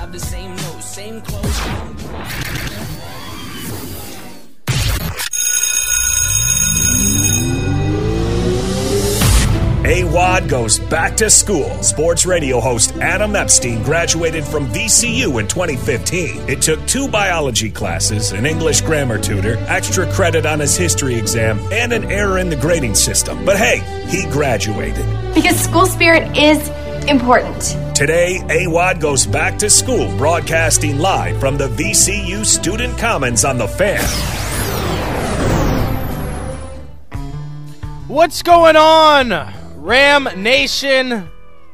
have the same nose, same clothes. AWOD goes back to school. Sports radio host Adam Epstein graduated from VCU in 2015. It took two biology classes, an English grammar tutor, extra credit on his history exam, and an error in the grading system. But hey, he graduated. Because school spirit is important. Today, AWOD goes back to school, broadcasting live from the VCU Student Commons on the Fan. What's going on? Ram Nation.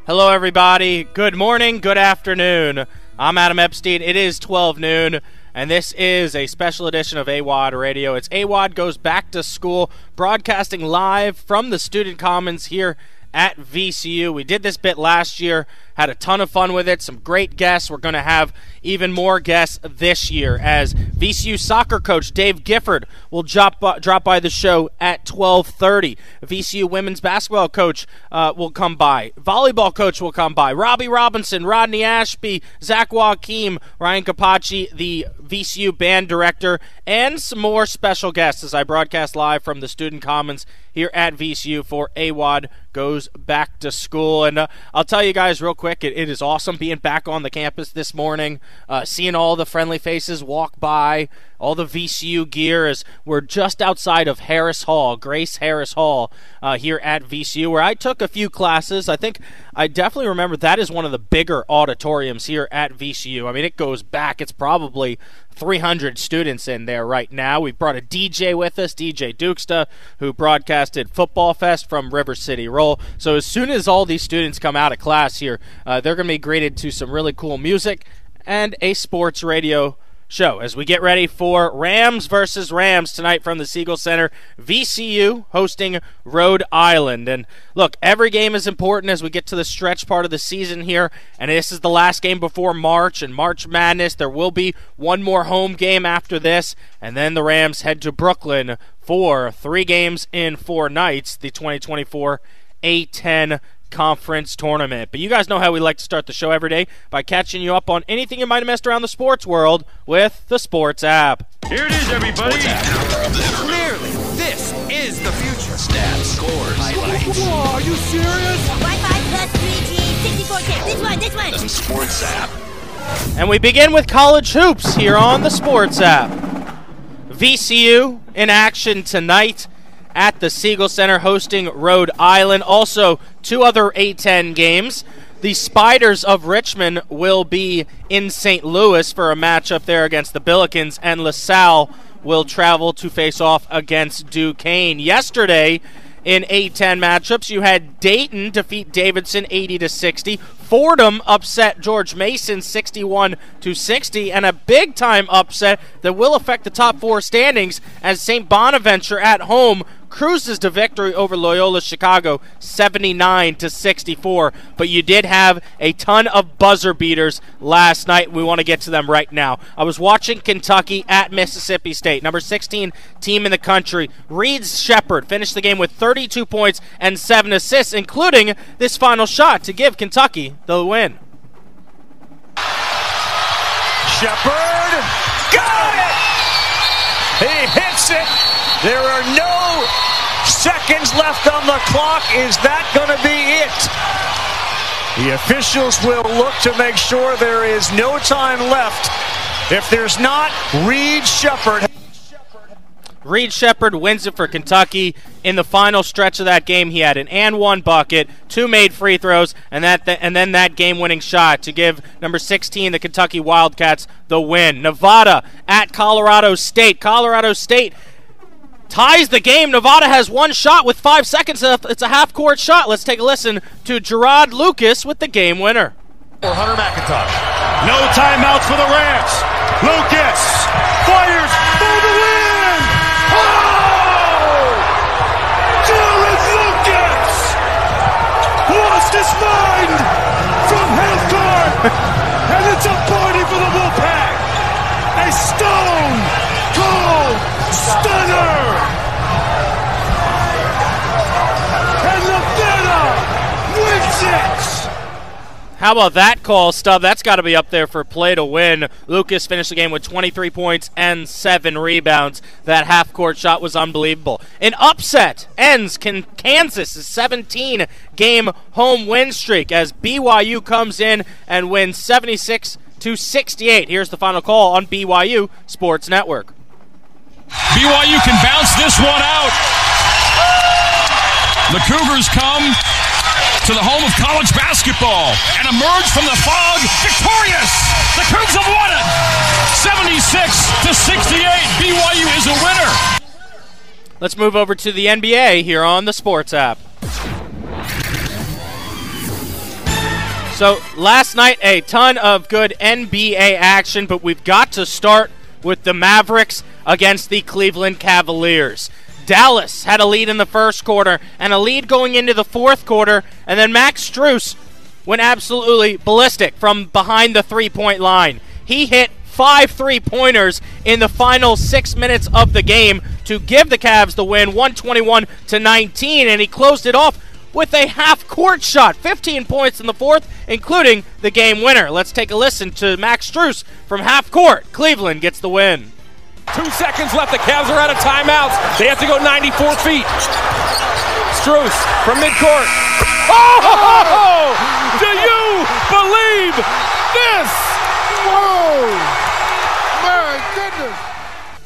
Hello, everybody. Good morning, good afternoon. I'm Adam Epstein. It is 12 noon, and this is a special edition of AWOD Radio. It's AWOD Goes Back to School, broadcasting live from the Student Commons here at VCU. We did this bit last year, had a ton of fun with it, some great guests. We're going to have even more guests this year as VCU soccer coach Dave Gifford will drop, uh, drop by the show at 12:30. VCU women's basketball coach uh, will come by. Volleyball coach will come by. Robbie Robinson, Rodney Ashby, Zach Joachim, Ryan Capacci, the VCU band director, and some more special guests as I broadcast live from the Student Commons here at VCU for AWOD goes back to school. And uh, I'll tell you guys real quick, it, it is awesome being back on the campus this morning, uh, seeing all the friendly faces walk by, all the VCU gear as we're just outside of Harris Hall, Grace Harris Hall, uh, here at VCU, where I took a few classes. I think I definitely remember that is one of the bigger auditoriums here at VCU. I mean, it goes back, it's probably 300 students in there right now. We've brought a DJ with us, DJ Dukesta, who broadcasted Football Fest from River City Roll. So as soon as all these students come out of class here, uh, they're going to be greeted to some really cool music and a sports radio show as we get ready for Rams versus Rams tonight from the Siegel Center. VCU hosting Rhode Island. And look, every game is important as we get to the stretch part of the season here. And this is the last game before March and March Madness. There will be one more home game after this. And then the Rams head to Brooklyn for three games in four nights, the 2024 A10 conference tournament. But you guys know how we like to start the show every day by catching you up on anything you might have missed around the sports world with the Sports app. Here it is, everybody. Clearly, this is the future. Stats, scores, highlights. Whoa, are you serious? Wi-Fi plus 3G, 64K. This one, this one. The Sports app. And we begin with college hoops here on the Sports app. VCU in action tonight at the Siegel Center hosting Rhode Island. Also, two other A10 games. The Spiders of Richmond will be in St. Louis for a matchup there against the Billikens, and LaSalle will travel to face off against Duquesne. Yesterday, in A10 matchups, you had Dayton defeat Davidson 80 to 60. Fordham upset George Mason 61 to 60, and a big time upset that will affect the top four standings as St. Bonaventure at home cruises to victory over Loyola Chicago 79 to 64. But you did have a ton of buzzer beaters last night. We want to get to them right now. I was watching Kentucky at Mississippi State, number 16 team in the country. Reed Sheppard finished the game with 32 points and 7 assists, including this final shot to give Kentucky the win. Sheppard got it. He hits it. There are no seconds left on the clock. Is that going to be it? The officials will look to make sure there is no time left. If there's not, Reed Sheppard. Reed Sheppard wins it for Kentucky. In the final stretch of that game, he had an and one bucket, two made free throws, and that th- and then that game-winning shot to give number 16 the Kentucky Wildcats the win. Nevada at Colorado State. Colorado State ties the game. Nevada has one shot with five seconds left. It's a half-court shot. Let's take a listen to Gerard Lucas with the game winner. Hunter McIntosh. No timeouts for the Rams. Lucas fires for the win. Oh! Jarod Lucas lost his mind from half court, And Nevada wins it. How about that call, Stub? That's got to be up there for play to win. Lucas finished the game with 23 points and seven rebounds. That half court shot was unbelievable. An upset ends can Kansas' 17 game home win streak as BYU comes in and wins 76 to 68. Here's the final call on BYU Sports Network. BYU can bounce this one out. The Cougars come to the home of college basketball and emerge from the fog victorious. The Cougs have won it. 76 to 68. BYU is a winner. Let's move over to the NBA here on the Sports app. So, last night, a ton of good NBA action, but we've got to start with the Mavericks against the Cleveland Cavaliers. Dallas had a lead in the first quarter and a lead going into the fourth quarter, and then Max Strus went absolutely ballistic from behind the three point line. He hit five three pointers in the final six minutes of the game to give the Cavs the win, 121 to 19, and he closed it off with a half court shot, 15 points in the fourth, including the game winner. Let's take a listen to Max Strus from half court. Cleveland gets the win. Two seconds left. The Cavs are out of timeouts. They have to go 94 feet. Strus from midcourt. Oh! Do you believe this? Whoa! My goodness!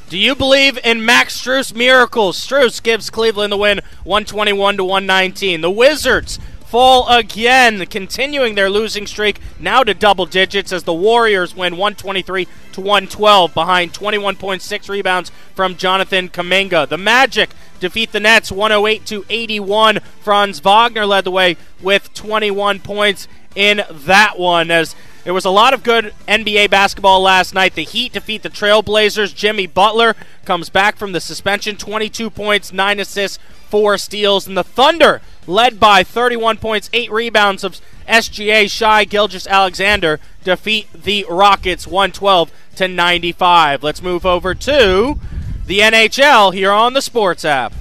Do you believe in Max Strus miracles? Strus gives Cleveland the win 121 to 119. The Wizards fall again, continuing their losing streak now to double digits as the Warriors win 123 to 112 behind 21.6 rebounds from Jonathan Kuminga. The Magic defeat the Nets 108 to 81. Franz Wagner led the way with 21 points in that one as there was a lot of good NBA basketball last night. The Heat defeat the Trailblazers. Jimmy Butler comes back from the suspension, 22 points, 9 assists, 4 steals. And the Thunder, led by 31 points, 8 rebounds of SGA Shai Gilgeous-Alexander, defeat the Rockets 112 to 95. Let's move over to the NHL here on the Sports app.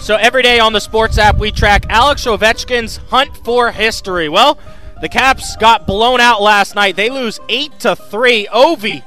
So every day on the Sports app, we track Alex Ovechkin's hunt for history. Well, the Caps got blown out last night. They lose 8 to 3. Ovi,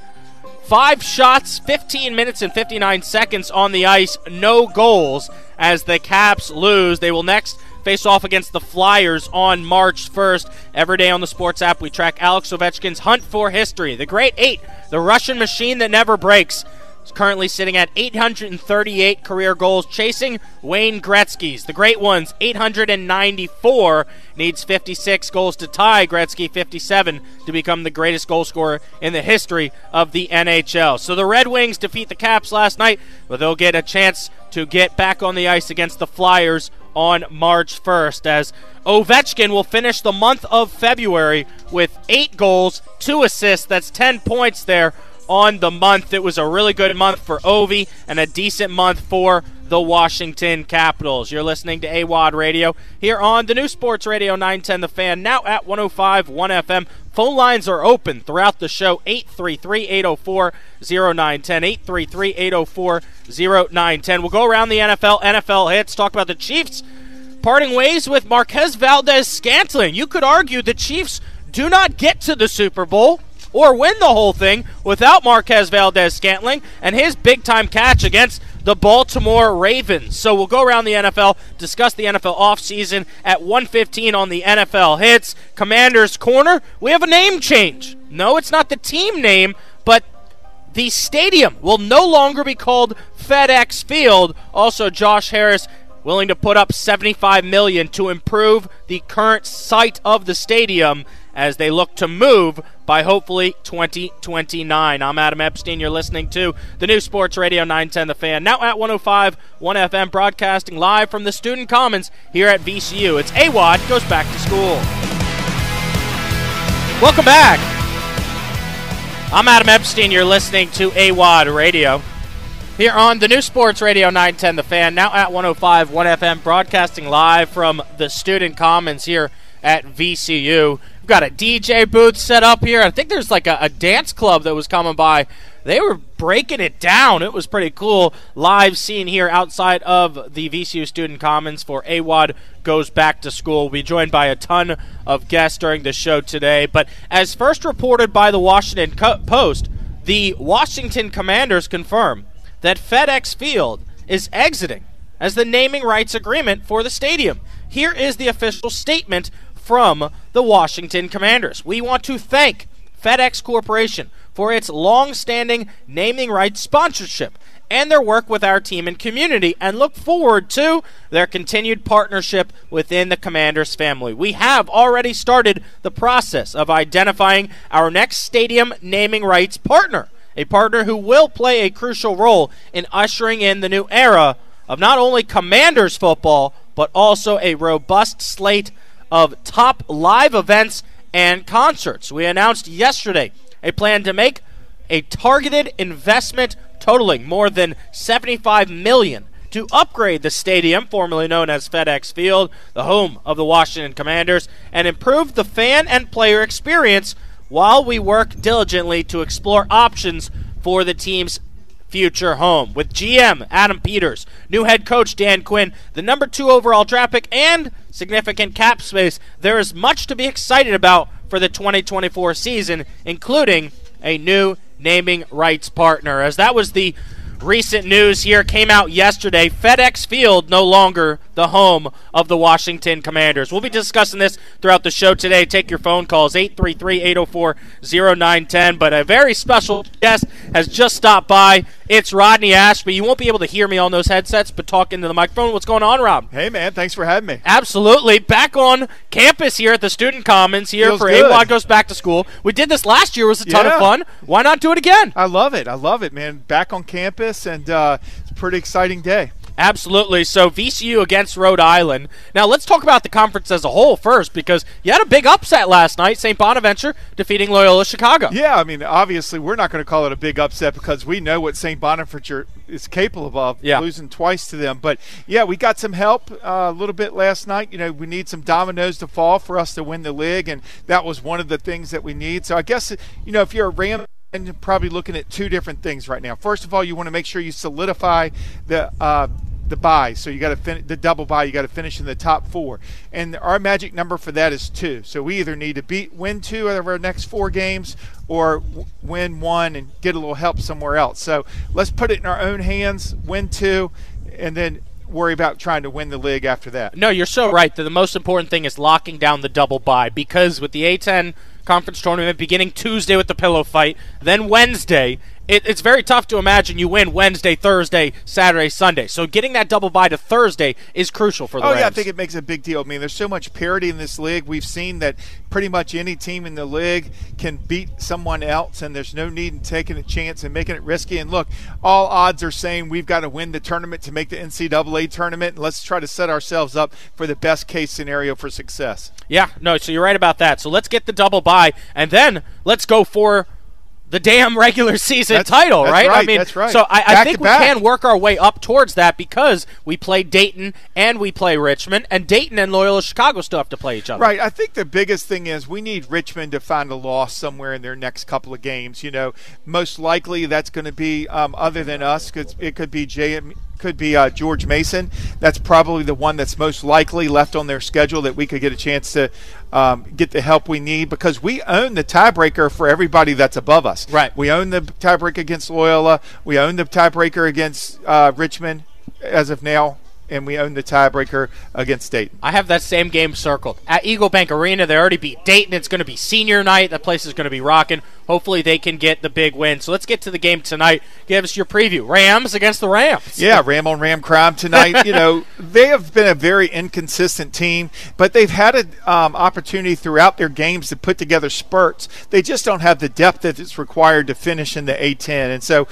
five shots, 15 minutes and 59 seconds on the ice, no goals as the Caps lose. They will next face off against the Flyers on March 1st. Every day on the Sports app, we track Alex Ovechkin's hunt for history. The Great Eight, the Russian machine that never breaks. Is currently sitting at 838 career goals, chasing Wayne Gretzky's. The great ones, 894, needs 56 goals to tie Gretzky 57 to become the greatest goal scorer in the history of the NHL. So the Red Wings defeat the Caps last night, but they'll get a chance to get back on the ice against the Flyers on March 1st as Ovechkin will finish the month of February with 8 goals, 2 assists. That's 10 points there on the month. It was a really good month for Ovi and a decent month for the Washington Capitals. You're listening to AWOD Radio here on the new Sports Radio 910 The Fan, now at 105 1 FM. Phone lines are open throughout the show 833 804 0910. 833 804 0910. We'll go around the NFL, NFL hits, talk about the Chiefs parting ways with Marquez Valdes-Scantling. You could argue the Chiefs do not get to the Super Bowl or win the whole thing without Marquez Valdes-Scantling and his big time catch against the Baltimore Ravens. So we'll go around the NFL, discuss the NFL offseason at 115 on the NFL hits. Commanders Corner, we have a name change. No, it's not the team name, but the stadium will no longer be called FedEx Field. Also, Josh Harris willing to put up 75 million to improve the current site of the stadium as they look to move by hopefully 2029. I'm Adam Epstein. You're listening to the new Sports Radio 910 The Fan, now at 105 1 FM, broadcasting live from the Student Commons here at VCU. It's AWOD goes back to school. Welcome back. I'm Adam Epstein. You're listening to AWOD Radio here on the new Sports Radio 910 The Fan, now at 105 1 FM, broadcasting live from the Student Commons here at VCU. Got a DJ booth set up here. I think there's like a, a, dance club that was coming by they were breaking it down. It was pretty cool. Live scene here outside of the VCU Student Commons for AWOD goes back to school. Be joined by a ton of guests during the show today. But as first reported by the Washington Post, the Washington Commanders confirm that FedEx Field is exiting as the naming rights agreement for the stadium. Here is the official statement from the Washington Commanders. We want to thank FedEx Corporation for its long standing naming rights sponsorship and their work with our team and community, and look forward to their continued partnership within the Commanders family. We have already started the process of identifying our next stadium naming rights partner, a partner who will play a crucial role in ushering in the new era of not only Commanders football, but also a robust slate of top live events and concerts. We announced yesterday a plan to make a targeted investment totaling more than 75 million to upgrade the stadium formerly known as FedEx Field, the home of the Washington Commanders, and improve the fan and player experience while we work diligently to explore options for the team's future home. With GM Adam Peters, new head coach Dan Quinn, the number two overall draft pick, and significant cap space, there is much to be excited about for the 2024 season, including a new naming rights partner. As that was the recent news here came out yesterday. FedEx Field no longer the home of the Washington Commanders. We'll be discussing this throughout the show today. Take your phone calls 833-804-0910, but a very special guest has just stopped by. It's Rodney Ashby. You won't be able to hear me on those headsets, but talk into the microphone. What's going on, Rob? Hey man, thanks for having me. Absolutely. Back on campus here at the Student Commons here Feels for good. AWOD goes back to school. We did this last year. It was a ton Yeah. of fun. Why not do it again? I love it. I love it, man. Back on campus, and uh, it's a pretty exciting day. Absolutely. So VCU against Rhode Island. Now let's talk about the conference as a whole first, because you had a big upset last night. St. Bonaventure defeating Loyola Chicago. Yeah, I mean, obviously, we're not going to call it a big upset because we know what St. Bonaventure is capable of, Yeah. losing twice to them. But yeah, we got some help uh, a little bit last night. You know, we need some dominoes to fall for us to win the league, and that was one of the things that we need. So I guess you know, if you're a Ram. And you're probably looking at two different things right now. First of all, you want to make sure you solidify the uh, the buy. So you got to fin- the double buy. You got to finish in the top four, and our magic number for that is two. So we either need to beat win two out of our next four games, or w- win one and get a little help somewhere else. So let's put it in our own hands. Win two, and then worry about trying to win the league after that. No, you're so right. that The most important thing is locking down the double buy because with the A10 conference tournament beginning Tuesday with the pillow fight, then Wednesday, it, it's very tough to imagine you win Wednesday, Thursday, Saturday, Sunday. So getting that double bye to Thursday is crucial for the Oh Rams. yeah, I think it makes a big deal. I mean, there's so much parity in this league. We've seen that pretty much any team in the league can beat someone else, and there's no need in taking a chance and making it risky. And look, all odds are saying we've got to win the tournament to make the NCAA tournament. Let's try to set ourselves up for the best case scenario for success. Yeah, no, so you're right about that. So let's get the double bye, and then let's go for the damn regular season That's- title, that's right? I mean, that's right. so I, I think we back. can work our way up towards that because we play Dayton and we play Richmond, and Dayton and Loyola Chicago still have to play each other. Right. I think the biggest thing is we need Richmond to find a loss somewhere in their next couple of games. You know, most likely that's going to be um, other than us because it could be J. Could be uh, George Mason. That's probably the one that's most likely left on their schedule that we could get a chance to um, get the help we need because we own the tiebreaker for everybody that's above us. Right. We own the tiebreaker against Loyola. We own the tiebreaker against uh, Richmond as of now, and we own the tiebreaker against Dayton. I have that same game circled. At Eagle Bank Arena, they already beat Dayton. It's going to be senior night. That place is going to be rocking. Hopefully, they can get the big win. So let's get to the game tonight. Give us your preview. Rams against the Rams. Yeah, Ram on Ram crime tonight. you know, they have been a very inconsistent team, but they've had an um, opportunity throughout their games to put together spurts. They just don't have the depth that is required to finish in the A10. And so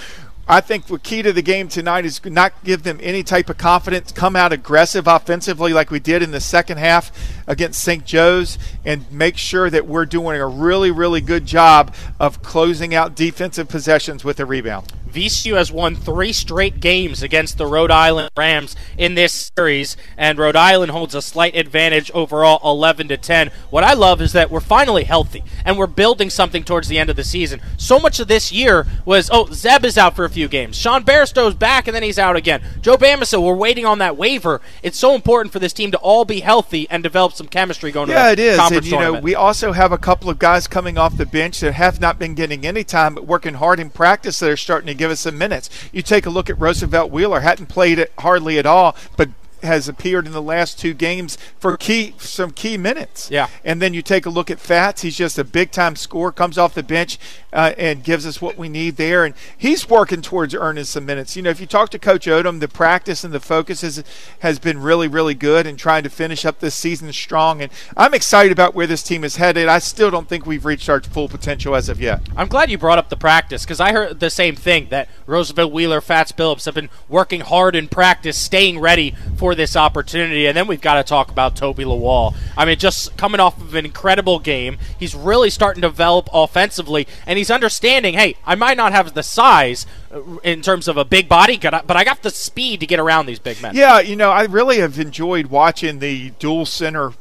I think the key to the game tonight is not give them any type of confidence, come out aggressive offensively like we did in the second half against St. Joe's, and make sure that we're doing a really, really good job of closing out defensive possessions with a rebound. VCU has won three straight games against the Rhode Island Rams in this series, and Rhode Island holds a slight advantage overall, 11 to 10. What I love is that we're finally healthy and we're building something towards the end of the season. So much of this year was, oh, Zeb is out for a few games. Sean Bairstow's back and then he's out again. Joe Bamisile, we're waiting on that waiver. It's so important for this team to all be healthy and develop some chemistry going yeah, it is. And, you know, we also have a couple of guys coming off the bench that have not been getting any time, but working hard in practice that are starting to give us some minutes. You take a look at Roosevelt Wheeler, hadn't played it hardly at all, but has appeared in the last two games for key some key minutes. Yeah. And then you take a look at Fats. He's just a big time scorer. Comes off the bench uh, and gives us what we need there. And he's working towards earning some minutes. You know, if you talk to Coach Odom, the practice and the focus has has been really really good and trying to finish up this season strong. And I'm excited about where this team is headed. I still don't think we've reached our full potential as of yet. I'm glad you brought up the practice because I heard the same thing that Roosevelt Wheeler, Fats Phillips have been working hard in practice, staying ready for this opportunity. And then we've got to talk about Toby Lawal. I mean, just coming off of an incredible game, he's really starting to develop offensively, and he's understanding. Hey, I might not have the size uh, in terms of a big body, but I got the speed to get around these big men. Yeah, you know, I really have enjoyed watching the dual center,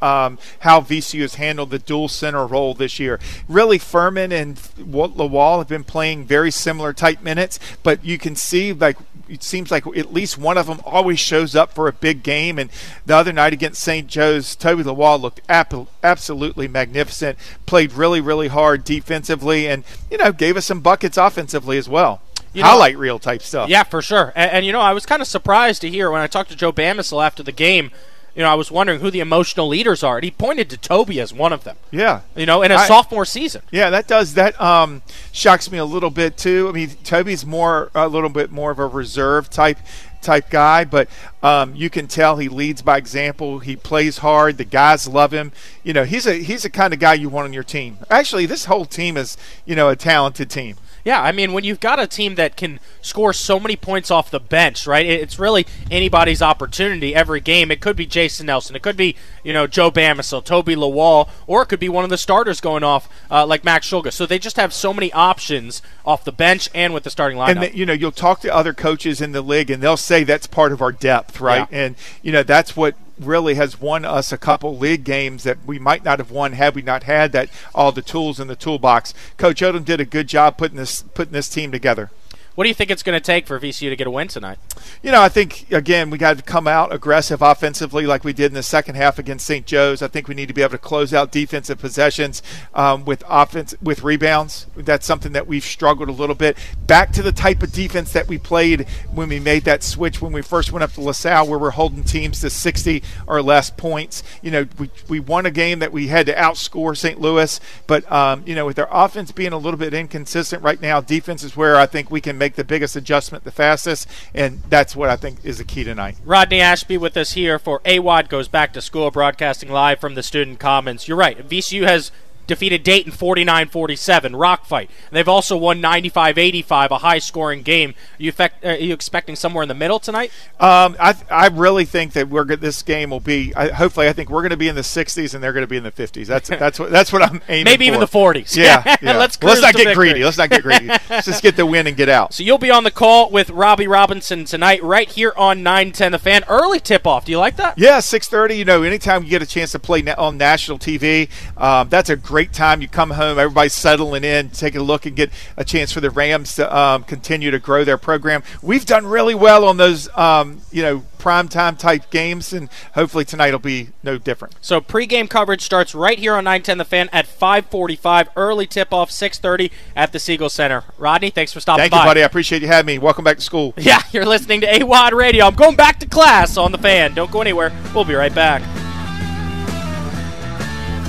um, how VCU has handled the dual center role this year. Really, Fermin and Lawal have been playing very similar type minutes, but you can see like it seems like at least one of them always shows up for a big game. And the other night against St. Joe's, Toby Lawal looked ap- absolutely magnificent. Played really, really hard defensively, and you know gave us some buckets offensively as well. You know, Highlight reel type stuff. Yeah, for sure. And, and, you know, I was kind of surprised to hear when I talked to Joe Bamisile after the game. You know, I was wondering who the emotional leaders are, and he pointed to Toby as one of them. Yeah, you know, in a I, sophomore season. Yeah, that does that um, shocks me a little bit too. I mean, Toby's more a little bit more of a reserve type type guy, but um, you can tell he leads by example. He plays hard. The guys love him. You know, he's a he's the kind of guy you want on your team. Actually, this whole team is you know a talented team. Yeah, I mean, when you've got a team that can score so many points off the bench, right? It's really anybody's opportunity every game. It could be Jason Nelson, it could be you know Joe Bamisile, Toby Lawal, or it could be one of the starters going off uh, like Max Shulga. So they just have so many options off the bench and with the starting lineup. And the, you know, you'll talk to other coaches in the league, and they'll say that's part of our depth, right? Yeah. And you know, that's what really has won us a couple league games that we might not have won had we not had that all the tools in the toolbox. Coach Odom did a good job putting this putting this team together. What do you think it's going to take for VCU to get a win tonight? You know, I think again we got to come out aggressive offensively like we did in the second half against St. Joe's. I think we need to be able to close out defensive possessions um, with offense with rebounds. That's something that we've struggled a little bit. Back to the type of defense that we played when we made that switch when we first went up to LaSalle, where we're holding teams to 60 or less points. You know, we we won a game that we had to outscore St. Louis, but um, you know, with their offense being a little bit inconsistent right now, defense is where I think we can make the biggest adjustment the fastest, and that's what I think is the key tonight. Rodney Ashby with us here for AWAD goes back to school, broadcasting live from the student commons. You're right. VCU has defeated Dayton 49-47, rock fight. And they've also won 95-85, a high-scoring game. Are you, effect, are you expecting somewhere in the middle tonight? Um, I I really think that we're this game will be. I, hopefully, I think we're going to be in the 60s and they're going to be in the 50s. That's that's what that's what I'm aiming. For. Maybe for. even the 40s. Yeah, yeah. Let's Let's not get victory. greedy. Let's not get greedy. Let's just get the win and get out. So you'll be on the call with Robbie Robinson tonight, right here on 910 The Fan. Early tip-off. Do you like that? Yeah, 6:30. You know, anytime you get a chance to play na- on national TV, um, that's a great time. You come home, everybody's settling in, take a look, and get a chance for the Rams to um, continue to grow their program. We've done really well on those, um, you know, prime time type games, and hopefully tonight will be no different. So pregame coverage starts right here on 910 The Fan at 5:45. Early tip-off 6:30 at the Siegel Center. Rodney, thanks for stopping Thank by. you, buddy. I appreciate you having me. Welcome back to school. Yeah, you're listening to AWAD Radio. I'm going back to class on the fan. Don't go anywhere. We'll be right back.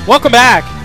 Welcome back.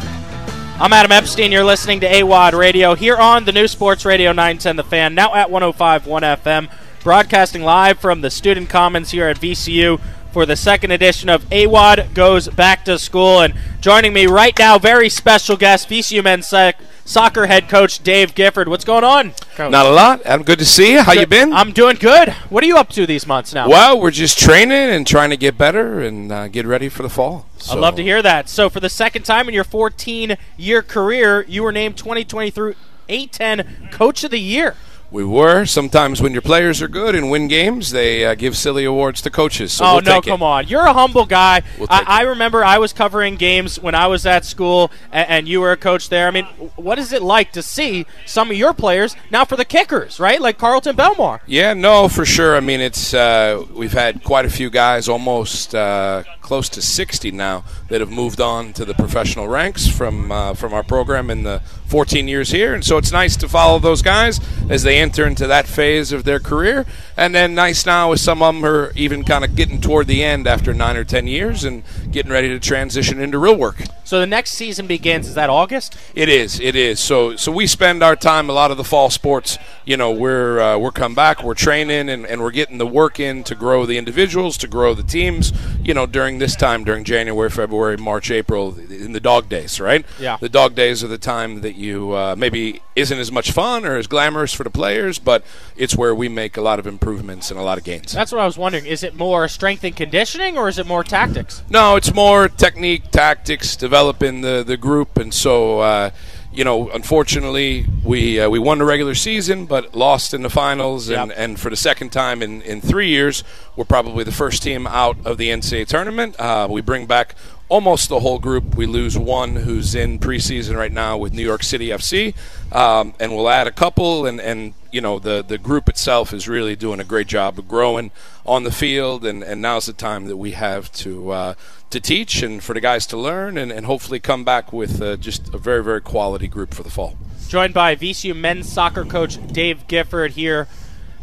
I'm Adam Epstein. You're listening to AWAD Radio here on the new Sports Radio 910 The Fan, now at 105.1 FM, broadcasting live from the Student Commons here at VCU for the second edition of AWAD Goes Back to School. And joining me right now, very special guest, VCU men's soc- soccer head coach Dave Gifford. What's going on? Coach? Not a lot. I'm good to see you. How you been? I'm doing good. What are you up to these months now? Well, we're just training and trying to get better and uh, get ready for the fall. I'd love to hear that. So, for the second time in your 14 year career, you were named 2023 A10 Coach of the Year. We were. Sometimes when your players are good and win games, they uh, give silly awards to coaches. So oh we'll no, take it. come on! You're a humble guy. We'll I, I remember I was covering games when I was at school, and, and you were a coach there. I mean, what is it like to see some of your players now for the kickers, right? Like Carlton Belmar. Yeah, no, for sure. I mean, it's uh, we've had quite a few guys, almost uh, close to 60 now, that have moved on to the professional ranks from uh, from our program in the 14 years here, and so it's nice to follow those guys as they enter into that phase of their career, and then nice now as some of them are even kind of getting toward the end after nine or 10 years and getting ready to transition into real work. So the next season begins. Is that August? It is. It is. So so we spend our time a lot of the fall sports. You know, we're uh, we're come back, we're training, and, and we're getting the work in to grow the individuals, to grow the teams. You know, during this time, during January, February, March, April, in the dog days, right? Yeah. The dog days are the time that you uh, maybe isn't as much fun or as glamorous for the players, but it's where we make a lot of improvements and a lot of gains. That's what I was wondering. Is it more strength and conditioning, or is it more tactics? No, it's more technique, tactics, developing the, the group, and so uh, you know, unfortunately, we uh, we won the regular season, but lost in the finals, and, Yep. and for the second time in, in three years, we're probably the first team out of the NCAA tournament. Uh, we bring back almost the whole group. We lose one who's in preseason right now with New York City FC, um, and we'll add a couple. And, and you know the the group itself is really doing a great job of growing on the field. And, and now's the time that we have to uh, to teach and for the guys to learn, and, and hopefully come back with uh, just a very very quality group for the fall. Joined by VCU men's soccer coach Dave Gifford here,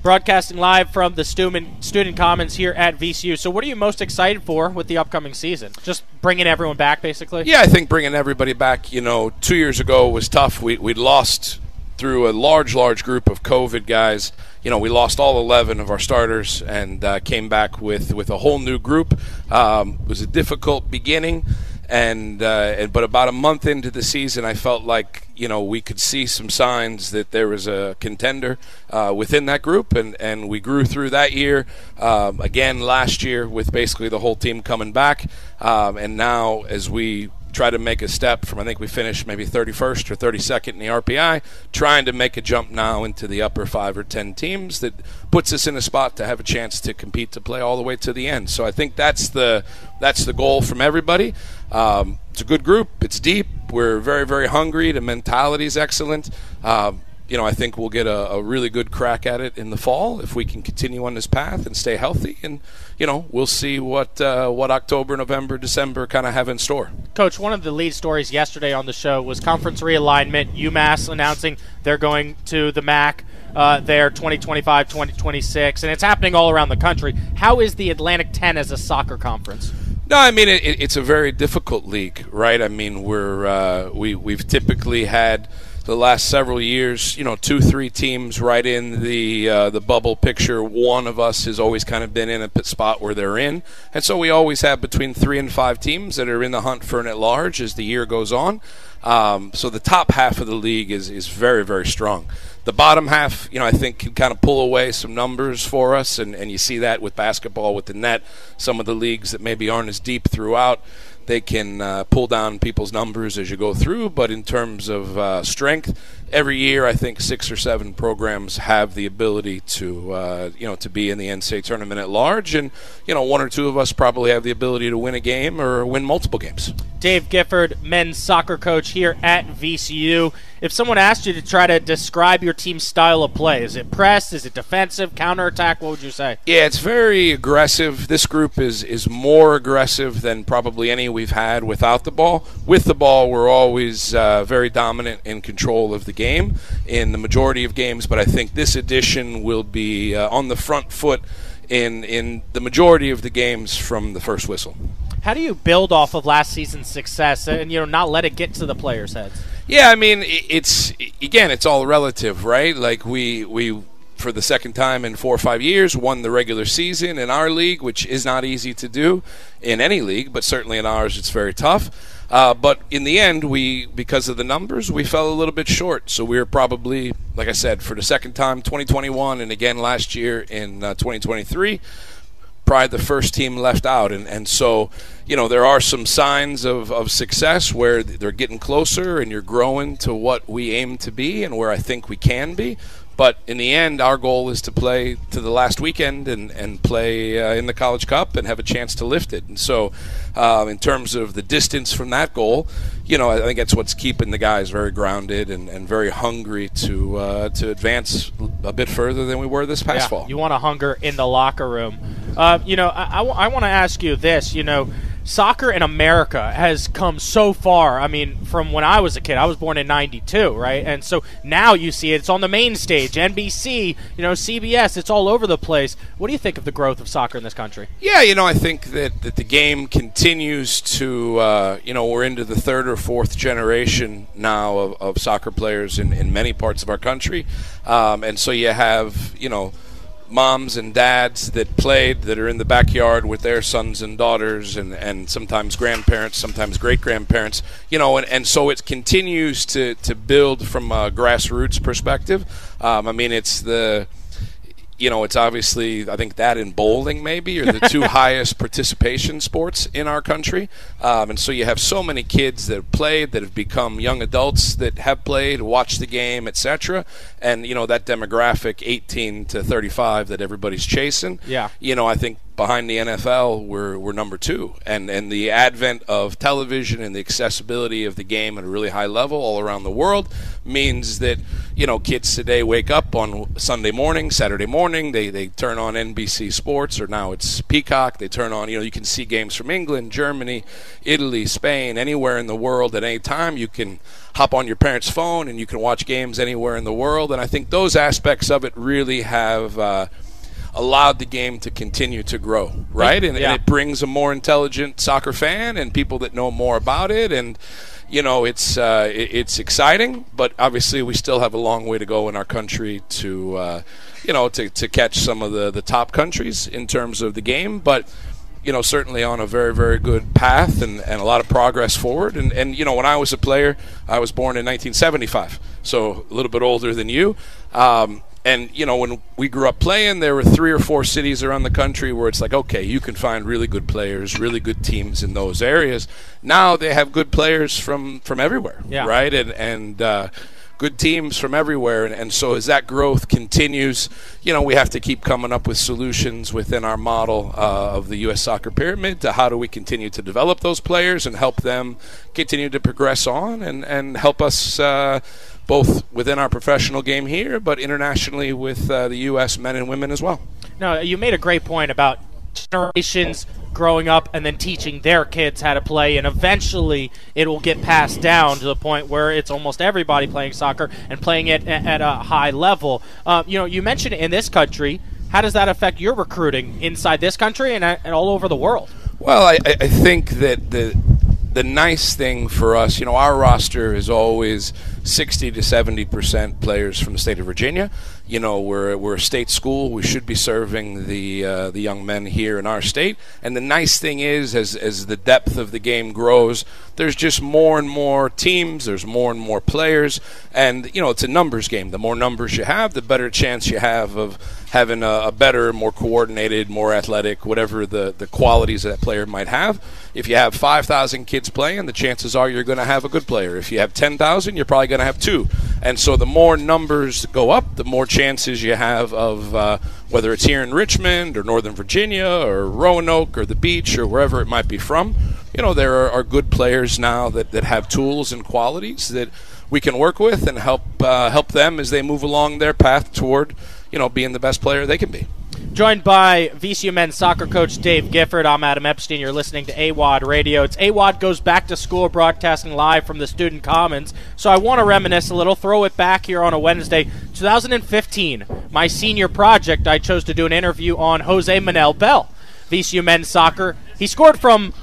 broadcasting live from the student student commons here at VCU. So, what are you most excited for with the upcoming season? Just bringing everyone back, basically. Yeah, I think bringing everybody back. You know, two years ago was tough. We we lost through a large, large group of COVID guys. You know, we lost all 11 of our starters and uh, came back with with a whole new group. Um, it was a difficult beginning. And, uh, and but about a month into the season, I felt like you know we could see some signs that there was a contender uh, within that group, and, and we grew through that year. Um, again, last year with basically the whole team coming back, um, and now as we try to make a step from I think we finished maybe 31st or 32nd in the RPI, trying to make a jump now into the upper five or ten teams that puts us in a spot to have a chance to compete to play all the way to the end. So I think that's the that's the goal from everybody. Um, it's a good group. It's deep. We're very very hungry. The mentality is excellent. Um, you know, I think we'll get a, a, really good crack at it in the fall if we can continue on this path and stay healthy. And you know, we'll see what uh, what October, November, December kind of have in store. Coach, one of the lead stories yesterday on the show was conference realignment. UMass announcing they're going to the MAC. Uh, there 2025 2026 and it's happening all around the country how is the atlantic 10 as a soccer conference no, I mean it, it's a very difficult league, right? I mean we're uh, we we've typically had the last several years, you know, two, three teams right in the uh, the bubble picture. One of us has always kind of been in a spot where they're in, and so we always have between three and five teams that are in the hunt for an at large as the year goes on. Um, so the top half of the league is is very very strong. The bottom half, you know, I think can kind of pull away some numbers for us, and, and you see that with basketball, with the net. Some of the leagues that maybe aren't as deep throughout, they can uh, pull down people's numbers as you go through. But in terms of uh, strength, every year I think six or seven programs have the ability to, uh, you know, to be in the NCAA tournament at large, and you know, one or two of us probably have the ability to win a game or win multiple games. Dave Gifford, men's soccer coach here at VCU. If someone asked you to try to describe your team's style of play, is it press? Is it defensive? Counterattack? What would you say? Yeah, it's very aggressive. This group is is more aggressive than probably any we've had without the ball. With the ball, we're always uh, very dominant in control of the game in the majority of games. But I think this edition will be uh, on the front foot in in the majority of the games from the first whistle. How do you build off of last season's success and you know not let it get to the players' heads? Yeah, I mean it's again it's all relative, right? Like we we for the second time in four or five years won the regular season in our league, which is not easy to do in any league, but certainly in ours it's very tough. Uh, but in the end, we because of the numbers, we fell a little bit short. So we were probably, like I said, for the second time, 2021, and again last year in uh, 2023 probably the first team left out. And, and so, you know, there are some signs of, of success where they're getting closer and you're growing to what we aim to be and where I think we can be. But in the end, our goal is to play to the last weekend and, and play uh, in the College Cup and have a chance to lift it. And so, uh, in terms of the distance from that goal, you know, I think that's what's keeping the guys very grounded and, and very hungry to uh, to advance a bit further than we were this past yeah, fall. You want to hunger in the locker room. Uh, you know, I, I, w- I want to ask you this. You know, soccer in America has come so far. I mean, from when I was a kid, I was born in 92, right? And so now you see it, it's on the main stage, NBC, you know, CBS, it's all over the place. What do you think of the growth of soccer in this country? Yeah, you know, I think that, that the game continues to, uh, you know, we're into the third or fourth generation now of, of soccer players in, in many parts of our country. Um, and so you have, you know, moms and dads that played that are in the backyard with their sons and daughters and, and sometimes grandparents, sometimes great grandparents, you know, and, and so it continues to, to build from a grassroots perspective. Um, I mean, it's the you know, it's obviously I think that in bowling maybe are the two highest participation sports in our country, um, and so you have so many kids that have played, that have become young adults that have played, watched the game, etc. And you know that demographic, 18 to 35, that everybody's chasing. Yeah. You know, I think behind the NFL, we're, we're number two. And, and the advent of television and the accessibility of the game at a really high level all around the world means that, you know, kids today wake up on Sunday morning, Saturday morning, they, they turn on NBC Sports, or now it's Peacock. They turn on, you know, you can see games from England, Germany, Italy, Spain, anywhere in the world at any time. You can hop on your parents' phone and you can watch games anywhere in the world. And I think those aspects of it really have. Uh, allowed the game to continue to grow, right? And, Yeah. and it brings a more intelligent soccer fan and people that know more about it. And you know, it's uh, it, it's exciting, but obviously we still have a long way to go in our country to uh, you know to, to catch some of the the top countries in terms of the game, but. You know, certainly on a very, very good path and, and a lot of progress forward. And, and, you know, when I was a player, I was born in 1975, so a little bit older than you. Um, and you know when we grew up playing there were three or four cities around the country where it's like okay you can find really good players really good teams in those areas now they have good players from from everywhere Yeah. right and and uh, good teams from everywhere and, and so as that growth continues you know we have to keep coming up with solutions within our model uh, of the US soccer pyramid to how do we continue to develop those players and help them continue to progress on and and help us uh, both within our professional game here, but internationally with uh, the U.S. men and women as well. No, you made a great point about generations growing up and then teaching their kids how to play, and eventually it will get passed down to the point where it's almost everybody playing soccer and playing it at a high level. Uh, you know, you mentioned in this country. How does that affect your recruiting inside this country and, uh, and all over the world? Well, I, I I think that the the nice thing for us, you know, our roster is always 60 to 70 percent players from the state of Virginia. You know, we're we're a state school. We should be serving the uh, the young men here in our state. And the nice thing is, as as the depth of the game grows, there's just more and more teams. There's more and more players, and you know, it's a numbers game. The more numbers you have, the better chance you have of having a, a better, more coordinated, more athletic, whatever the the qualities that player might have. If you have 5,000 kids playing, the chances are you're going to have a good player. If you have 10,000, you're probably going to have two. And so the more numbers go up, the more chances you have of uh, whether it's here in Richmond or Northern Virginia or Roanoke or the beach or wherever it might be from. You know, there are, are good players now that, that have tools and qualities that we can work with and help uh, help them as they move along their path toward, you know, being the best player they can be. Joined by VCU men's soccer coach Dave Gifford. I'm Adam Epstein. You're listening to AWAD Radio. It's AWAD goes back to school, broadcasting live from the Student Commons. So I want to reminisce a little, throw it back here on a Wednesday. 2015, my senior project, I chose to do an interview on Jose Manel Bell, VCU men's soccer. He scored from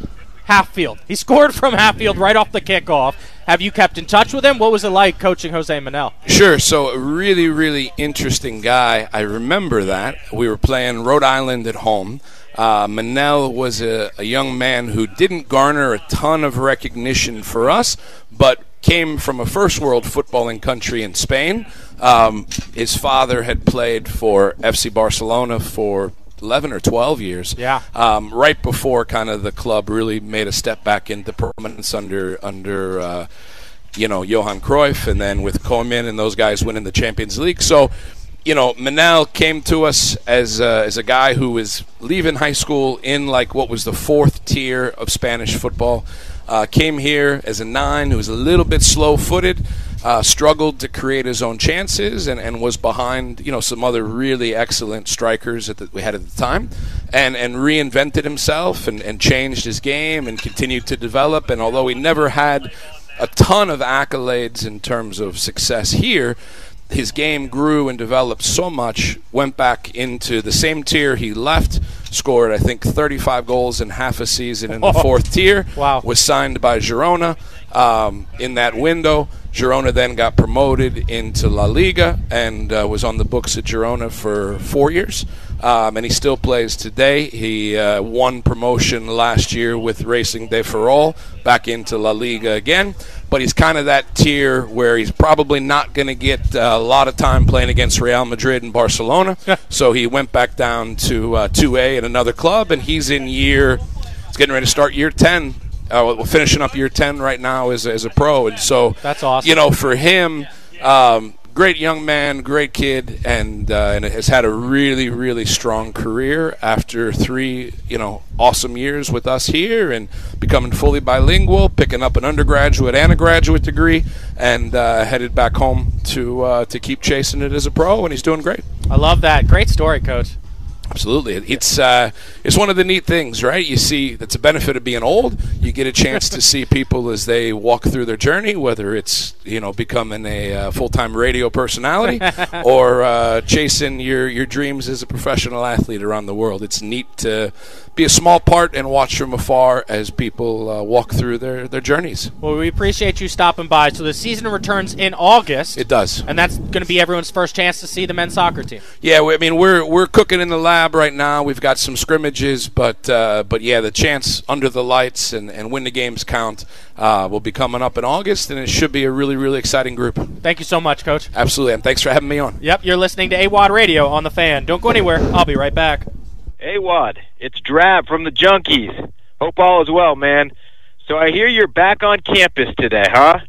half field. He scored from half field right off the kickoff. Have you kept in touch with him? What was it like coaching Jose Manel? Sure. So a really, really interesting guy. I remember that we were playing Rhode Island at home. Uh, Manel was a, a young man who didn't garner a ton of recognition for us, but came from a first world footballing country in Spain. Um, his father had played for FC Barcelona for 11 or 12 years. Yeah. Um, right before kind of the club really made a step back into permanence under under uh, you know Johan Cruyff, and then with Koeman and those guys winning the Champions League. So you know, Manel came to us as uh, as a guy who was leaving high school in like what was the fourth tier of Spanish football. Uh, came here as a nine who was a little bit slow-footed, uh, struggled to create his own chances, and, and was behind you know some other really excellent strikers that we had at the time, and and reinvented himself and, and changed his game and continued to develop. And although he never had a ton of accolades in terms of success here, his game grew and developed so much, went back into the same tier he left, scored, I think, 35 goals in half a season in the fourth tier. Wow. Was signed by Girona um, in that window. Girona then got promoted into La Liga and uh, was on the books at Girona for four years. Um, and he still plays today. He uh, won promotion last year with Racing de Ferrol back into La Liga again. But he's kind of that tier where he's probably not going to get uh, a lot of time playing against Real Madrid and Barcelona. so he went back down to uh, 2A at another club, and he's in year. He's getting ready to start year 10 uh, we're finishing up year 10 right now as, as a pro. And so, That's awesome. You know, for him, um, great young man, great kid, and, uh, and has had a really, really strong career after three, you know, awesome years with us here and becoming fully bilingual, picking up an undergraduate and a graduate degree, and uh, headed back home to, uh, to keep chasing it as a pro, and he's doing great. I love that. Great story, Coach. Absolutely, it's uh, it's one of the neat things, right? You see, that's a benefit of being old. You get a chance to see people as they walk through their journey, whether it's you know becoming a uh, full time radio personality or uh, chasing your your dreams as a professional athlete around the world. It's neat to be a small part and watch from afar as people uh, walk through their their journeys. Well, we appreciate you stopping by. So the season returns in August. It does, and that's going to be everyone's first chance to see the men's soccer team. Yeah, we, I mean we're we're cooking in the lab right now. We've got some scrimmages, but uh, but yeah, the chance under the lights and, and when the games count uh, will be coming up in August, and it should be a really really exciting group. Thank you so much, Coach. Absolutely, and thanks for having me on. Yep, you're listening to AWadd Radio on the Fan. Don't go anywhere. I'll be right back. AWadd, it's Drab from the Junkies. Hope all is well, man. So I hear you're back on campus today, huh?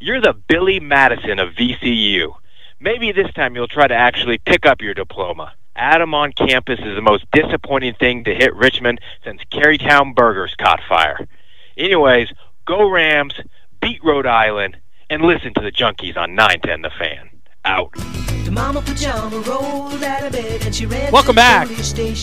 You're the Billy Madison of VCU. Maybe this time you'll try to actually pick up your diploma. Adam on campus is the most disappointing thing to hit Richmond since Carytown Burgers caught fire. Anyways, go Rams, beat Rhode Island, and listen to the Junkies on 910 The Fan. Out. Welcome back.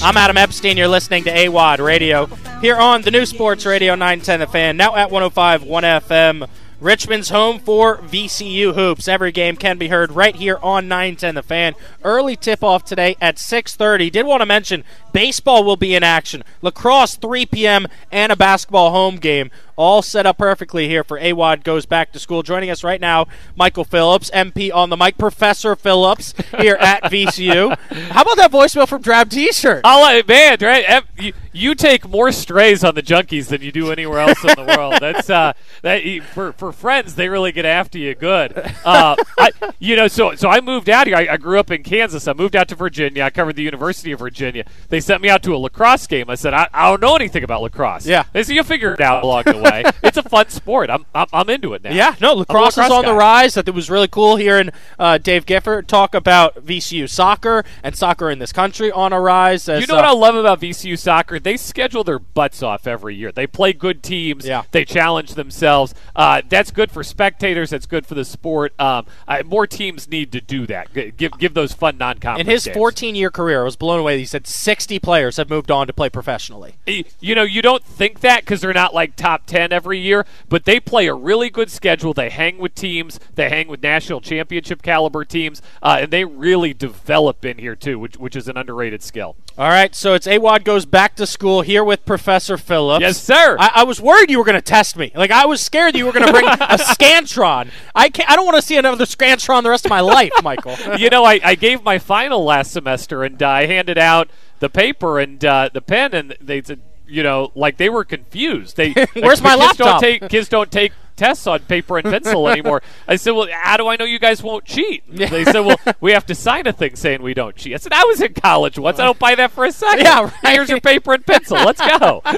I'm Adam Epstein. You're listening to AWadd Radio here on the new Sports Radio 910 The Fan, now at 105 1 FM. Richmond's home for VCU hoops. Every game can be heard right here on 910 The Fan. Early tip-off today at 6:30. Did want to mention baseball will be in action. Lacrosse 3 p.m. and a basketball home game. All set up perfectly here for AWadd goes back to school. Joining us right now, Michael Phillips, MP on the mic, Professor Phillips here at VCU. How about that voicemail from Drab T-shirt? I'll let man, right? You, you take more strays on the junkies than you do anywhere else in the world. That's uh, that for for friends, they really get after you good. Uh, I, you know, so so I moved out here. I, I, grew up in Kansas. I moved out to Virginia. I covered the University of Virginia. They sent me out to a lacrosse game. I said, I, I don't know anything about lacrosse. Yeah, they said you'll figure it out along the way. it's a fun sport. I'm, I'm, I'm into it now. Yeah, no, lacrosse, lacrosse is on guy. the rise. That it was really cool hearing uh, Dave Gifford talk about VCU soccer and soccer in this country on a rise. As, you know uh, what I love about VCU soccer? They schedule their butts off every year. They play good teams. Yeah. They challenge themselves. Uh, that's good for spectators. That's good for the sport. Um, I, more teams need to do that. Give give those fun non-conference. In his 14 year career, I was blown away. He said 60 players have moved on to play professionally. You know, you don't think that because they're not like top 10 every year, but they play a really good schedule. They hang with teams. They hang with national championship caliber teams, uh, and they really develop in here too, which which is an underrated skill. All right, so it's AWadd goes back to school here with Professor Phillips. Yes, sir. I, I was worried you were going to test me. Like I was scared you were going to bring a scantron. I can't, I don't want to see another scantron the rest of my life, Michael. you know, I, I gave my final last semester, and uh, I handed out the paper and uh, the pen, and they said, you know, like they were confused. They where's my kids laptop? Don't take, kids don't take tests on paper and pencil anymore. I said, well, how do I know you guys won't cheat? They said, well, we have to sign a thing saying we don't cheat. I said, I was in college once. I don't buy that for a second. Yeah, right. Here's your paper and pencil. Let's go.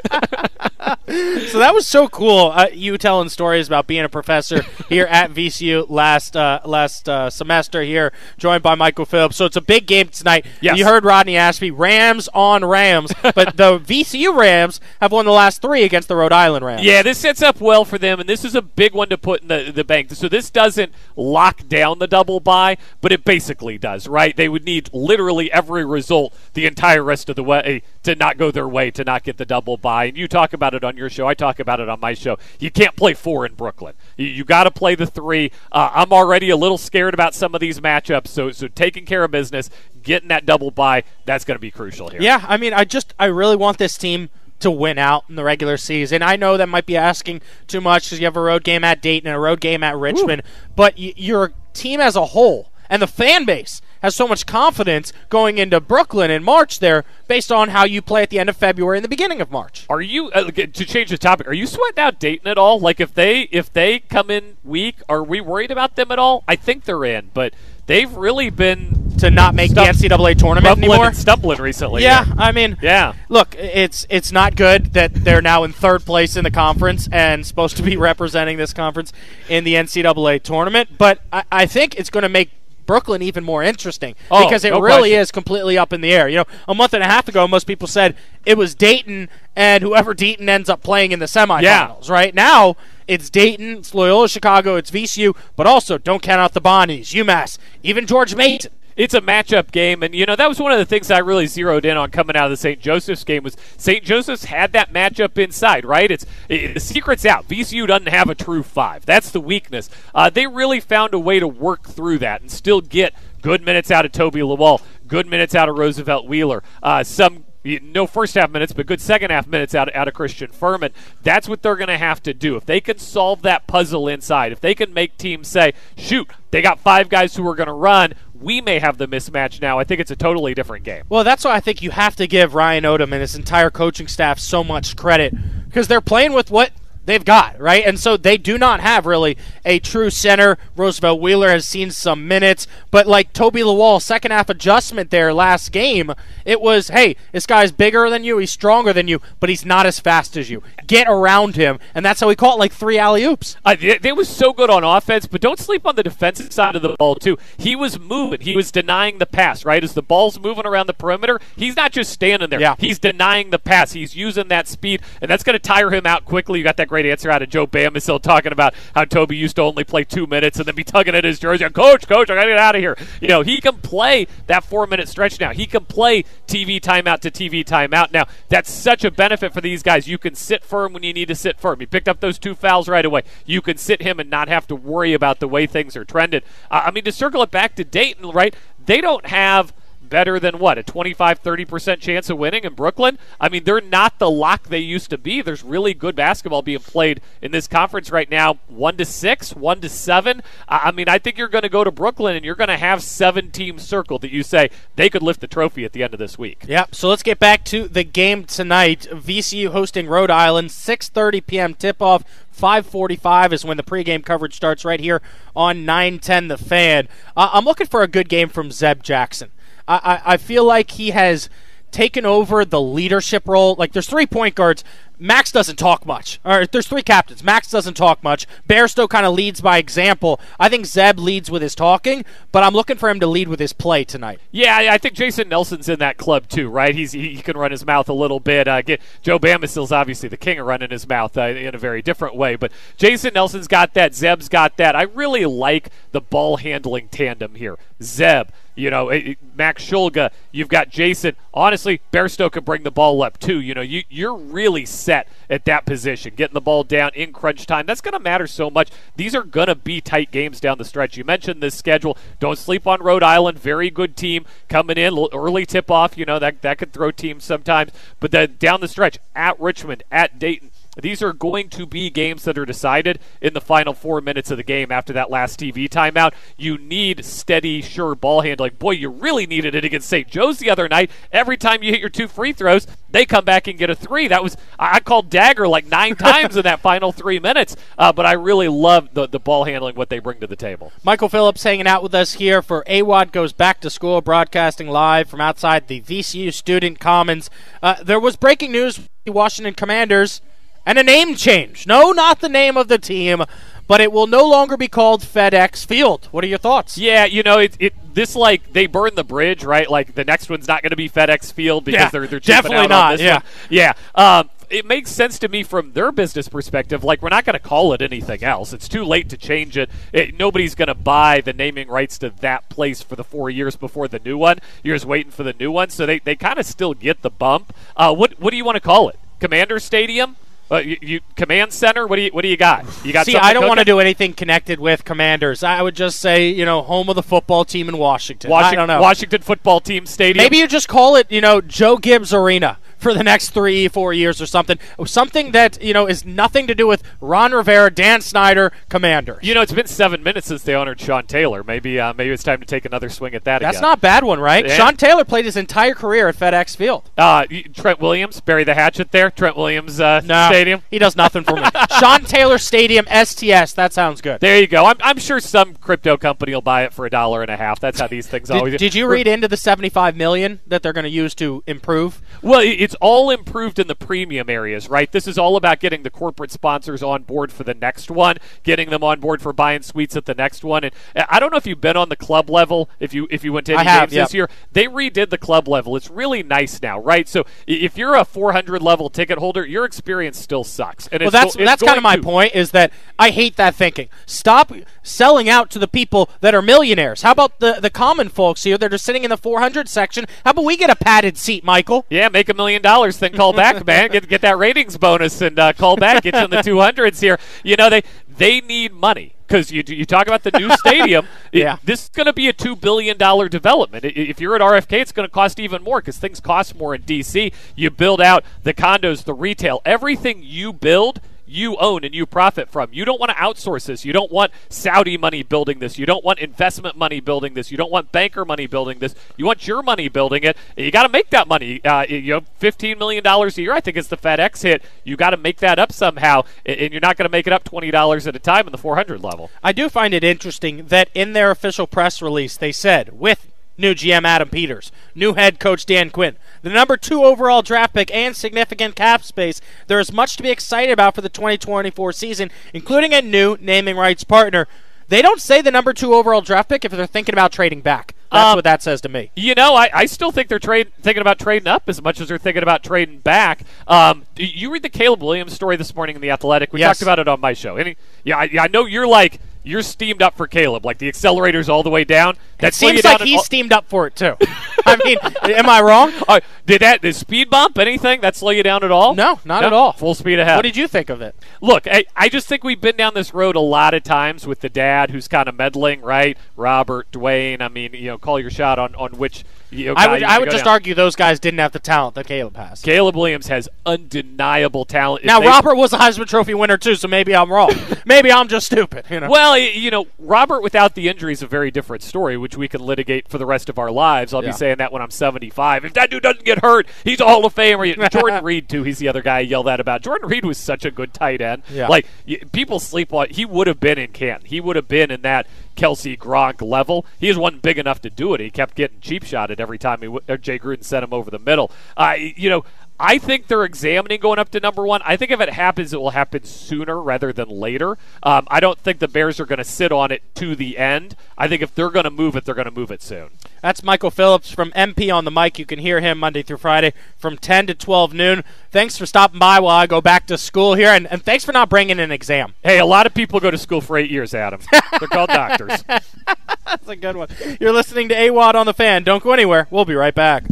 so that was so cool. Uh, you telling stories about being a professor here at VCU last uh, last uh, semester here, joined by Michael Phillips. So it's a big game tonight. Yes. You heard Rodney Ashby, Rams on Rams, but the VCU Rams have won the last three against the Rhode Island Rams. Yeah, this sets up well for them, and this is a big one to put in the, the bank. So this doesn't lock down the double bye, but it basically does, right? They would need literally every result the entire rest of the way to not go their way, to not get the double bye. And you talk about it on your show. I talk about it on my show. You can't play four in Brooklyn. You, you got to play the three. Uh, I'm already a little scared about some of these matchups, so so taking care of business, getting that double bye, that's going to be crucial here. Yeah, I mean, I just I really want this team to win out in the regular season. I know that might be asking too much because you have a road game at Dayton and a road game at Richmond, but y- your team as a whole and the fan base has so much confidence going into Brooklyn in March there based on how you play at the end of February and the beginning of March. Are you uh, to change the topic? Are you sweating out Dayton at all? Like if they if they come in weak, are we worried about them at all? I think they're in, but they've really been to not make the NCAA tournament rumbling anymore. and stumbling recently. Yeah, here. I mean, yeah. Look, it's it's not good that they're now in third place in the conference and supposed to be representing this conference in the NCAA tournament. But I, I think it's going to make Brooklyn even more interesting Oh, because it no really question. is completely up in the air. You know, a month and a half ago, most people said it was Dayton and whoever Dayton ends up playing in the semifinals. Right now, it's Dayton, it's Loyola Chicago, it's VCU, but also don't count out the Bonnies, UMass, even George Mason. It's a matchup game and you know that was one of the things i really zeroed in on coming out of the st joseph's game was st joseph's had that matchup inside right? It's it, the secret's out. Vcu doesn't have a true five. That's the weakness. Uh, they really found a way to work through that and still get good minutes out of toby lawal good minutes out of roosevelt wheeler uh, some no first half minutes, but good second half minutes out, out of Christian Fermin. That's what they're going to have to do. If they can solve that puzzle inside, if they can make teams say, shoot, they got five guys who are going to run, we may have the mismatch now. I think it's a totally different game. Well, that's why I think you have to give Ryan Odom and his entire coaching staff so much credit because they're playing with what they've got, right? And so they do not have really a true center. Roosevelt Wheeler has seen some minutes, but like Toby Lawal, second half adjustment there last game, it was, hey, this guy's bigger than you, he's stronger than you, but he's not as fast as you. Get around him, and that's how he caught like three alley oops. Uh, they, they was so good on offense, but don't sleep on the defensive side of the ball too. He was moving. He was denying the pass. Right as the ball's moving around the perimeter, he's not just standing there. Yeah. He's denying the pass. He's using that speed, and that's going to tire him out quickly. You got that great answer out of Joe Bamisile talking about how Toby used to only play two minutes and then be tugging at his jersey. Coach, coach, I got to get out of here. You know, he can play that four minute stretch now. He can play TV timeout to TV timeout now. That's such a benefit for these guys. You can sit firm when you need to sit firm. He picked up those two fouls right away. You can sit him and not have to worry about the way things are trended. Uh, I mean, to circle it back to Dayton, right? They don't have better than what a 25 30% chance of winning in Brooklyn. I mean, they're not the lock they used to be. There's really good basketball being played in this conference right now. 1 to 6, 1 to 7. I mean, I think you're going to go to Brooklyn and you're going to have seven teams circled that you say they could lift the trophy at the end of this week. Yep. So let's get back to the game tonight. VCU hosting Rhode Island, 6:30 p.m. tip-off. 5:45 is when the pregame coverage starts right here on 910 The Fan. Uh, I'm looking for a good game from Zeb Jackson. I, I, feel like he has taken over the leadership role. Like there's three point guards. Max doesn't talk much. There's three captains. Max doesn't talk much. Bairstow kind of leads by example. I think Zeb leads with his talking, but I'm looking for him to lead with his play tonight. Yeah, I think Jason Nelson's in that club too, right? He's he can run his mouth a little bit. Uh, get, Joe Bamisile's obviously the king of running his mouth uh, in a very different way, but Jason Nelson's got that. Zeb's got that. I really like the ball handling tandem here. Zeb, you know, eh, Max Shulga, you've got Jason. Honestly, Bairstow can bring the ball up too. You know, you you're really set at that position, getting the ball down in crunch time. That's going to matter so much. These are going to be tight games down the stretch. You mentioned this schedule. Don't sleep on Rhode Island. Very good team coming in. Early tip off. You know that that could throw teams sometimes. But then down the stretch at Richmond, at Dayton. These are going to be games that are decided in the final four minutes of the game after that last TV timeout. You need steady, sure ball handling. Boy, you really needed it against St. Joe's the other night. Every time you hit your two free throws, they come back and get a three. That was I called dagger like nine times in that final three minutes. Uh, but I really love the the ball handling, what they bring to the table. Michael Phillips hanging out with us here for AWadd Goes Back to School, broadcasting live from outside the VCU Student Commons. Uh, there was breaking news the Washington Commanders and a name change. No, not the name of the team, but it will no longer be called FedEx Field. What are your thoughts? Yeah, you know, it, it this like they burn the bridge, right? Like the next one's not going to be FedEx Field because Yeah, they're they're definitely not, yeah. one. yeah. Um, it makes sense to me from their business perspective. Like we're not going to call it anything else. It's too late to change it. it nobody's going to buy the naming rights to that place for the four years before the new one. You're just waiting for the new one, so they they kind of still get the bump. Uh, what what do you want to call it? Commander Stadium. Uh, you, you command center. What do you what do you got? You got. See, I don't want to do anything connected with Commanders. I would just say, you know, home of the football team in Washington. Washington, I don't know. Washington football team stadium. Maybe you just call it, you know, Joe Gibbs Arena for the next three, four years or something. Something that, you know, is nothing to do with Ron Rivera, Dan Snyder, Commanders. You know, it's been seven minutes since they honored Sean Taylor. Maybe, uh, maybe it's time to take another swing at that That's again. not a bad one, right? Sean Taylor played his entire career at FedEx Field. Uh, Trent Williams, bury the hatchet there. Trent Williams uh, No, Stadium. He does nothing for me. Sean Taylor Stadium, STS. That sounds good. There you go. I'm, I'm sure some crypto company will buy it for a dollar and a half. That's how these things always. Did, did you read into the 75 million that they're going to use to improve? Well, it- it's all improved in the premium areas, right? This is all about getting the corporate sponsors on board for the next one, getting them on board for buying suites at the next one. And uh, I don't know if you've been on the club level. If you if you went to any have, games this year, they redid the club level. It's really nice now, right? So if you're a 400 level ticket holder, your experience still sucks. And Well, it's that's go- that's kind of my to. point. Is that I hate that thinking. Stop selling out to the people that are millionaires. How about the the common folks here that are sitting in the 400 section? How about we get a padded seat, Michael? Yeah, make a million dollars, then call back, man. Get get that ratings bonus and uh, call back. Get you in the two hundreds here. You know they they need money because you you talk about the new stadium. it- Yeah. this is going to be a two billion dollar development. If you're at RFK, it's going to cost even more because things cost more in DC. You build out the condos, the retail, everything you build. You own and you profit from. You don't want to outsource this. You don't want Saudi money building this. You don't want investment money building this. You don't want banker money building this. You want your money building it. You got to make that money. Uh, you know, fifteen million dollars a year. I think it's the FedEx hit. You got to make that up somehow, and you're not going to make it up twenty dollars at a time in the four hundred level. I do find it interesting that in their official press release they said with new GM Adam Peters, new head coach Dan Quinn, the number two overall draft pick, and significant cap space, there is much to be excited about for the 2024 season, including a new naming rights partner. They don't say the number two overall draft pick if they're thinking about trading back. That's Um, what that says to me. You know, I, I still think they're trade, thinking about trading up as much as they're thinking about trading back. Um, you read the Caleb Williams story this morning in the Athletic. We Yes. talked about it on my show. Any, yeah, I, yeah, I know you're like you're steamed up for Caleb. Like the accelerator's all the way down. That seems down like he's all- steamed up for it too. I mean, am I wrong? Uh, did that did speed bump anything that slow you down at all? No, not No? at all. Full speed ahead. What did you think of it? Look, I, I just think we've been down this road a lot of times with the dad who's kind of meddling, right? Robert, Dwayne. I mean, you know, call your shot on on which. You know, I would I would just down. argue those guys didn't have the talent that Caleb has. Caleb Williams has undeniable talent. If Now they- Robert was a Heisman Trophy winner too, so maybe I'm wrong. maybe I'm just stupid. You know. Well, you know, Robert without the injury is a very different story, which we can litigate for the rest of our lives. I'll Yeah. be saying that when I'm 75. If that dude doesn't get hurt, he's a Hall of Famer. Jordan Reed too. He's the other guy I yelled at about. Jordan Reed was such a good tight end. Yeah. Like people sleep on. He would have been in Canton. He would have been in that Kelce Gronk level. He just wasn't big enough to do it. He kept getting cheap shotted every time he w- or Jay Gruden sent him over the middle. Uh, you know. I think they're examining going up to number one. I think if it happens, it will happen sooner rather than later. Um, I don't think the Bears are going to sit on it to the end. I think if they're going to move it, they're going to move it soon. That's Michael Phillips from MP on the mic. You can hear him Monday through Friday from 10 to 12 noon. Thanks for stopping by while I go back to school here, and, and thanks for not bringing an exam. Hey, a lot of people go to school for eight years, Adam. They're called doctors. That's a good one. You're listening to AWadd on the fan. Don't go anywhere. We'll be right back.